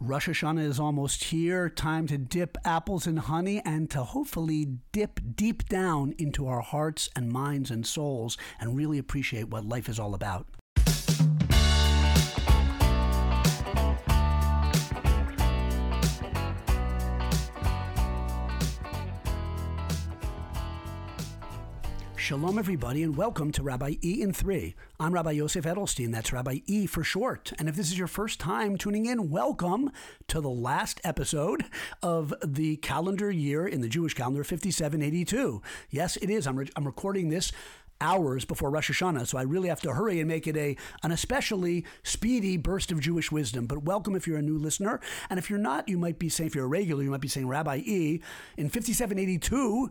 Rosh Hashanah is almost here. Time to dip apples in honey and to hopefully dip deep down into our hearts and minds and souls and really appreciate what life is all about. Shalom, everybody, and welcome to Rabbi E in 3. I'm Rabbi Yosef Edelstein. That's Rabbi E for short. And if this is your first time tuning in, welcome to the last episode of the calendar year in the Jewish calendar, 5782. Yes, it is. I'm, re- I'm recording this hours before Rosh Hashanah, so I really have to hurry and make it a an especially speedy burst of Jewish wisdom. But welcome if you're a new listener, and if you're not, you might be saying if you're a regular, you might be saying Rabbi E in 5782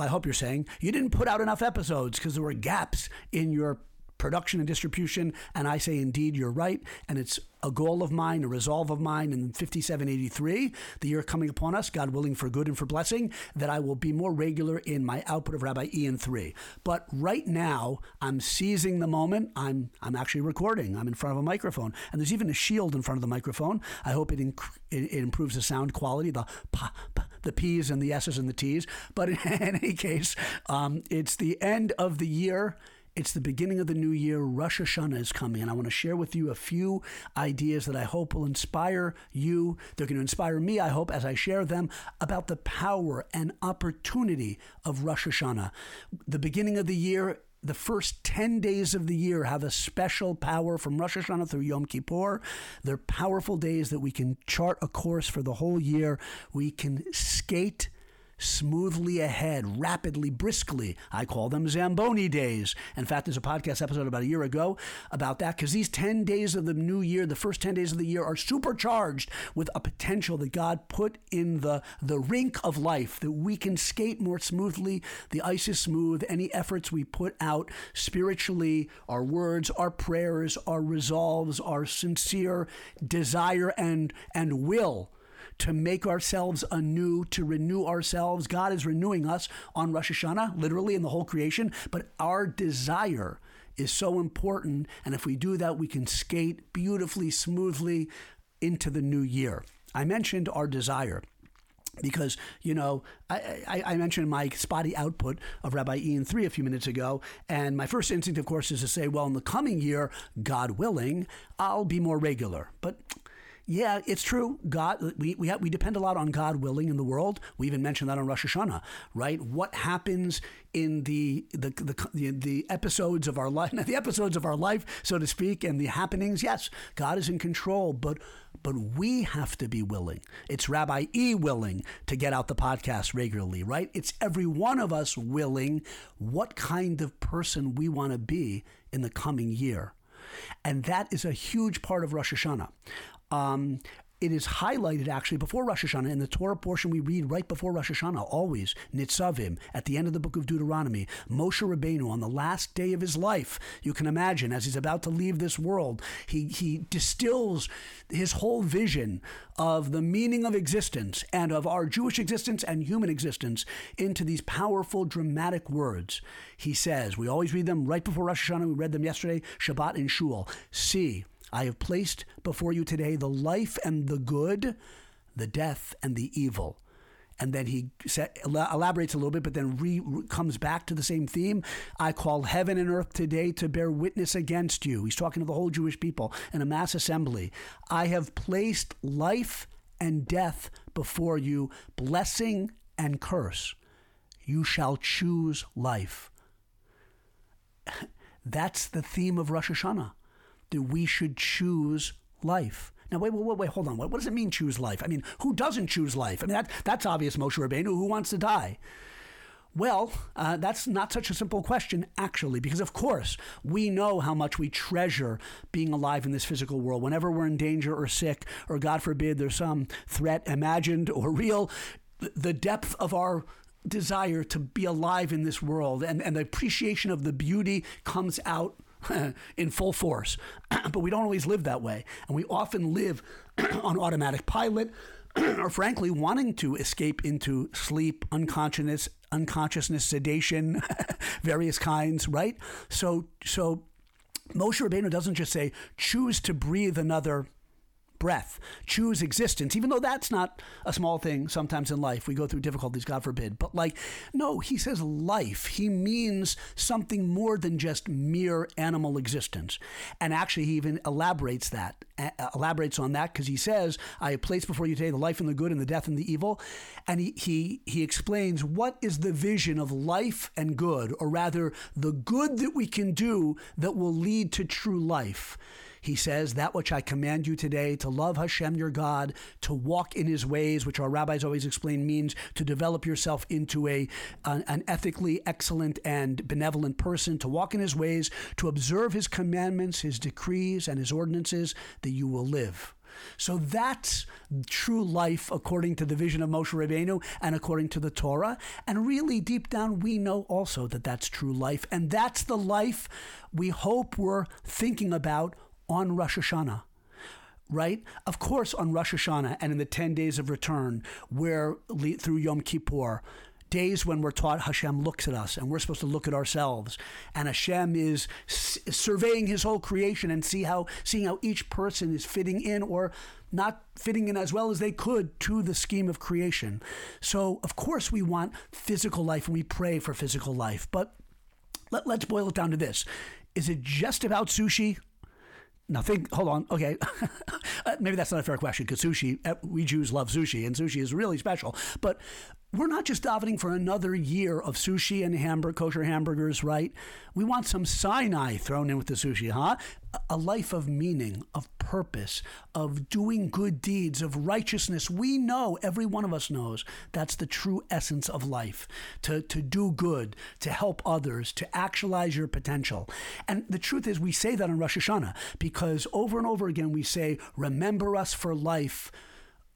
I hope you're saying you didn't put out enough episodes because there were gaps in your production and distribution. And I say, indeed, you're right. And it's a goal of mine, a resolve of mine in 5783, the year coming upon us, God willing, for good and for blessing, that I will be more regular in my output of Rabbi Ian 3. But right now, I'm seizing the moment. I'm, I'm actually recording. I'm in front of a microphone. And there's even a shield in front of the microphone. I hope it, inc- it, it improves the sound quality, the pa, the P's and the S's and the T's. But in, in any case, um, it's the end of the year. It's the beginning of the new year. Rosh Hashanah is coming, and I want to share with you a few ideas that I hope will inspire you. They're going to inspire me, I hope, as I share them about the power and opportunity of Rosh Hashanah. The beginning of the year the first 10 days of the year have a special power from Rosh Hashanah through Yom Kippur. They're powerful days that we can chart a course for the whole year. We can skate smoothly ahead, rapidly, briskly. I call them Zamboni days. In fact, there's a podcast episode about a year ago about that because these 10 days of the new year, the first 10 days of the year, are supercharged with a potential that God put in the, the rink of life that we can skate more smoothly. The ice is smooth. Any efforts we put out spiritually, our words, our prayers, our resolves, our sincere desire and, and will to make ourselves anew, to renew ourselves. God is renewing us on Rosh Hashanah, literally in the whole creation, but our desire is so important. And if we do that, we can skate beautifully, smoothly into the new year. I mentioned our desire because you know I, I, I, mentioned my spotty output of Rabbi Ian three a few minutes ago, and my first instinct, of course, is to say, well, in the coming year, God willing, I'll be more regular. But yeah, it's true. God, we we, have, we depend a lot on God willing in the world. We even mentioned that on Rosh Hashanah, right? What happens in the the the, the episodes of our life, the episodes of our life, so to speak, and the happenings? Yes, God is in control, but but we have to be willing. It's Rabbi E willing to get out the podcast regularly, right? It's every one of us willing. What kind of person we want to be in the coming year. And that is a huge part of Rosh Hashanah. Um, it is highlighted actually before Rosh Hashanah in the Torah portion we read right before Rosh Hashanah, always Nitzavim at the end of the book of Deuteronomy. Moshe Rabbeinu on the last day of his life, you can imagine as he's about to leave this world, he he distills his whole vision of the meaning of existence and of our Jewish existence and human existence into these powerful, dramatic words. He says, we always read them right before Rosh Hashanah. We read them yesterday, Shabbat in Shul. See I have placed before you today the life and the good, the death and the evil. And then he elaborates a little bit, but then re, comes back to the same theme. I call heaven and earth today to bear witness against you. He's talking to the whole Jewish people in a mass assembly. I have placed life and death before you, blessing and curse. You shall choose life. That's the theme of Rosh Hashanah that we should choose life. Now, wait, wait, wait, wait hold on. What, what, does it mean, choose life? I mean, who doesn't choose life? I mean, that, that's obvious, Moshe Rabbeinu. Who wants to die? Well, uh, that's not such a simple question, actually, because of course we know how much we treasure being alive in this physical world. Whenever we're in danger or sick, or God forbid there's some threat, imagined or real, the depth of our desire to be alive in this world and, and the appreciation of the beauty comes out in full force. but we don't always live that way. And we often live on automatic pilot or frankly wanting to escape into sleep, unconsciousness, unconsciousness, sedation, various kinds, right? So so Moshe Rabbeinu doesn't just say choose to breathe another breath, choose existence, even though that's not a small thing sometimes in life. We go through difficulties, God forbid. But like, no, he says life. He means something more than just mere animal existence. And actually, he even elaborates that, elaborates on that because he says, I have placed before you today the life and the good and the death and the evil. And he, he, he explains what is the vision of life and good, or rather, the good that we can do that will lead to true life. He says, That which I command you today, to love Hashem your God, to walk in his ways, which our rabbis always explain means to develop yourself into a, an, an ethically excellent and benevolent person, to walk in his ways, to observe his commandments, his decrees, and his ordinances, that you will live. So that's true life according to the vision of Moshe Rabbeinu and according to the Torah. And really, deep down, we know also that that's true life. And that's the life we hope we're thinking about on Rosh Hashanah right? Of course, on Rosh Hashanah and in the 10 days of return, where through Yom Kippur, days when we're taught Hashem looks at us and we're supposed to look at ourselves, and Hashem is surveying His whole creation and see how seeing how each person is fitting in or not fitting in as well as they could to the scheme of creation. So, of course, we want physical life and we pray for physical life, but let, let's boil it down to this: Is it just about sushi? Now think, hold on, okay, uh, maybe that's not a fair question because sushi, uh, we Jews love sushi, and sushi is really special. But we're not just davening for another year of sushi and hamburger, kosher hamburgers, right? We want some Sinai thrown in with the sushi, huh? A life of meaning, of purpose, of doing good deeds, of righteousness. We know, every one of us knows, that's the true essence of life to, to do good, to help others, to actualize your potential. And the truth is, we say that on Rosh Hashanah because over and over again we say, Remember us for life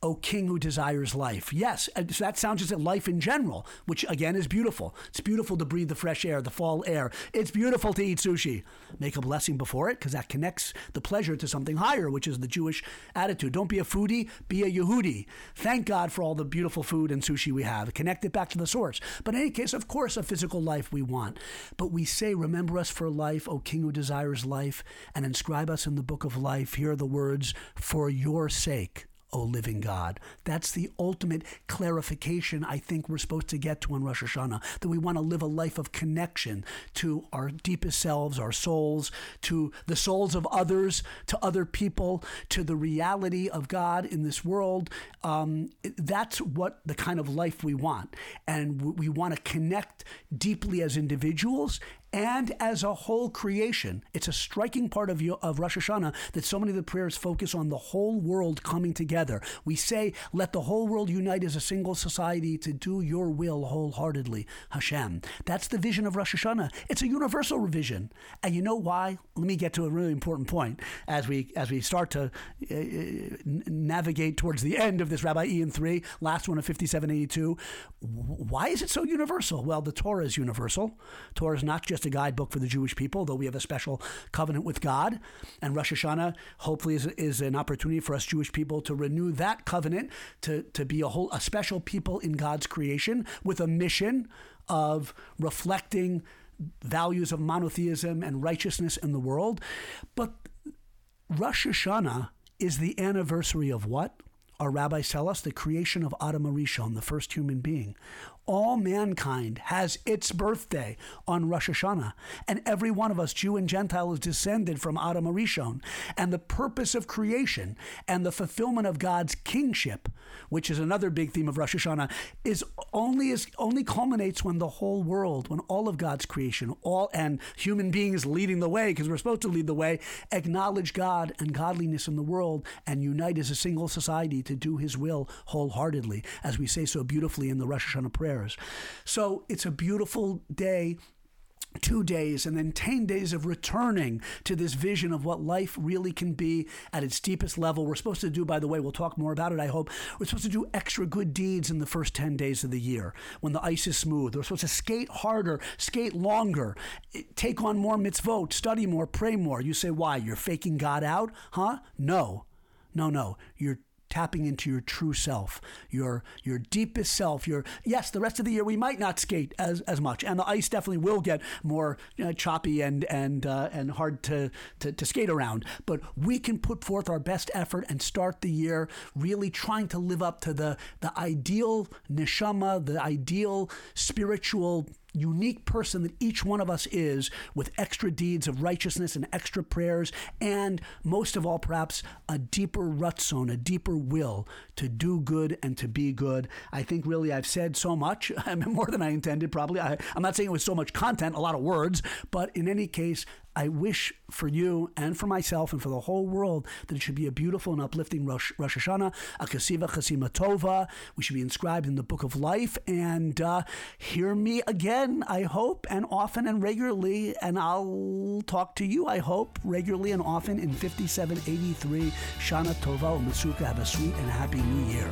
O King who desires life. Yes, uh, that sounds just like life in general, which again is beautiful. It's beautiful to breathe the fresh air, the fall air. It's beautiful to eat sushi. Make a blessing before it because that connects the pleasure to something higher, which is the Jewish attitude. Don't be a foodie, be a Yehudi. Thank God for all the beautiful food and sushi we have. Connect it back to the source. But in any case, of course, a physical life we want. But we say, Remember us for life, O King who desires life, and inscribe us in the book of life. Here are the words, For your sake. O living God. That's the ultimate clarification I think we're supposed to get to on Rosh Hashanah, that we want to live a life of connection to our deepest selves, our souls, to the souls of others, to other people, to the reality of God in this world. Um, that's what the kind of life we want. And we want to connect deeply as individuals and as a whole creation. It's a striking part of, of Rosh Hashanah that so many of the prayers focus on the whole world coming together. We say, let the whole world unite as a single society to do your will wholeheartedly, Hashem. That's the vision of Rosh Hashanah. It's a universal vision. And you know why? Let me get to a really important point as we as we start to uh, navigate towards the end of this Rabbi Ian 3, last one of 5782. Why is it so universal? Well, the Torah is universal. Torah is not just just a guidebook for the Jewish people, though we have a special covenant with God. And Rosh Hashanah hopefully is, is an opportunity for us Jewish people to renew that covenant, to, to be a whole a special people in God's creation with a mission of reflecting values of monotheism and righteousness in the world. But Rosh Hashanah is the anniversary of what? Our rabbis tell us the creation of Adam Arishon, the first human being all mankind has its birthday on Rosh Hashanah. And every one of us, Jew and Gentile, is descended from Adam Arishon. And the purpose of creation and the fulfillment of God's kingship, which is another big theme of Rosh Hashanah, is only is only culminates when the whole world, when all of God's creation, all and human beings leading the way, because we're supposed to lead the way, acknowledge God and godliness in the world and unite as a single society to do his will wholeheartedly, as we say so beautifully in the Rosh Hashanah prayer So it's a beautiful day two days and then 10 days of returning to this vision of what life really can be at its deepest level. We're supposed to do, by the way, we'll talk more about it, I hope. We're supposed to do extra good deeds in the first 10 days of the year when the ice is smooth. We're supposed to skate harder, skate longer, take on more mitzvot, study more, pray more. You say, why? You're faking God out? Huh? No. No, no. You're tapping into your true self, your your deepest self. Your yes, the rest of the year we might not skate as, as much, and the ice definitely will get more you know, choppy and and uh, and hard to, to to skate around. But we can put forth our best effort and start the year really trying to live up to the the ideal neshama, the ideal spiritual unique person that each one of us is with extra deeds of righteousness and extra prayers, and most of all, perhaps a deeper rutzon, a deeper will to do good and to be good. I think really I've said so much, more than I intended, probably. I, I'm not saying it was so much content, a lot of words, but in any case, I wish for you and for myself and for the whole world that it should be a beautiful and uplifting Rosh, Rosh Hashanah, a Kasiva Chasima Tova. We should be inscribed in the book of life and uh, hear me again, I hope, and often and regularly. And I'll talk to you, I hope, regularly and often in 5783. Shana Tova Umitsuka. Have a sweet and happy new year.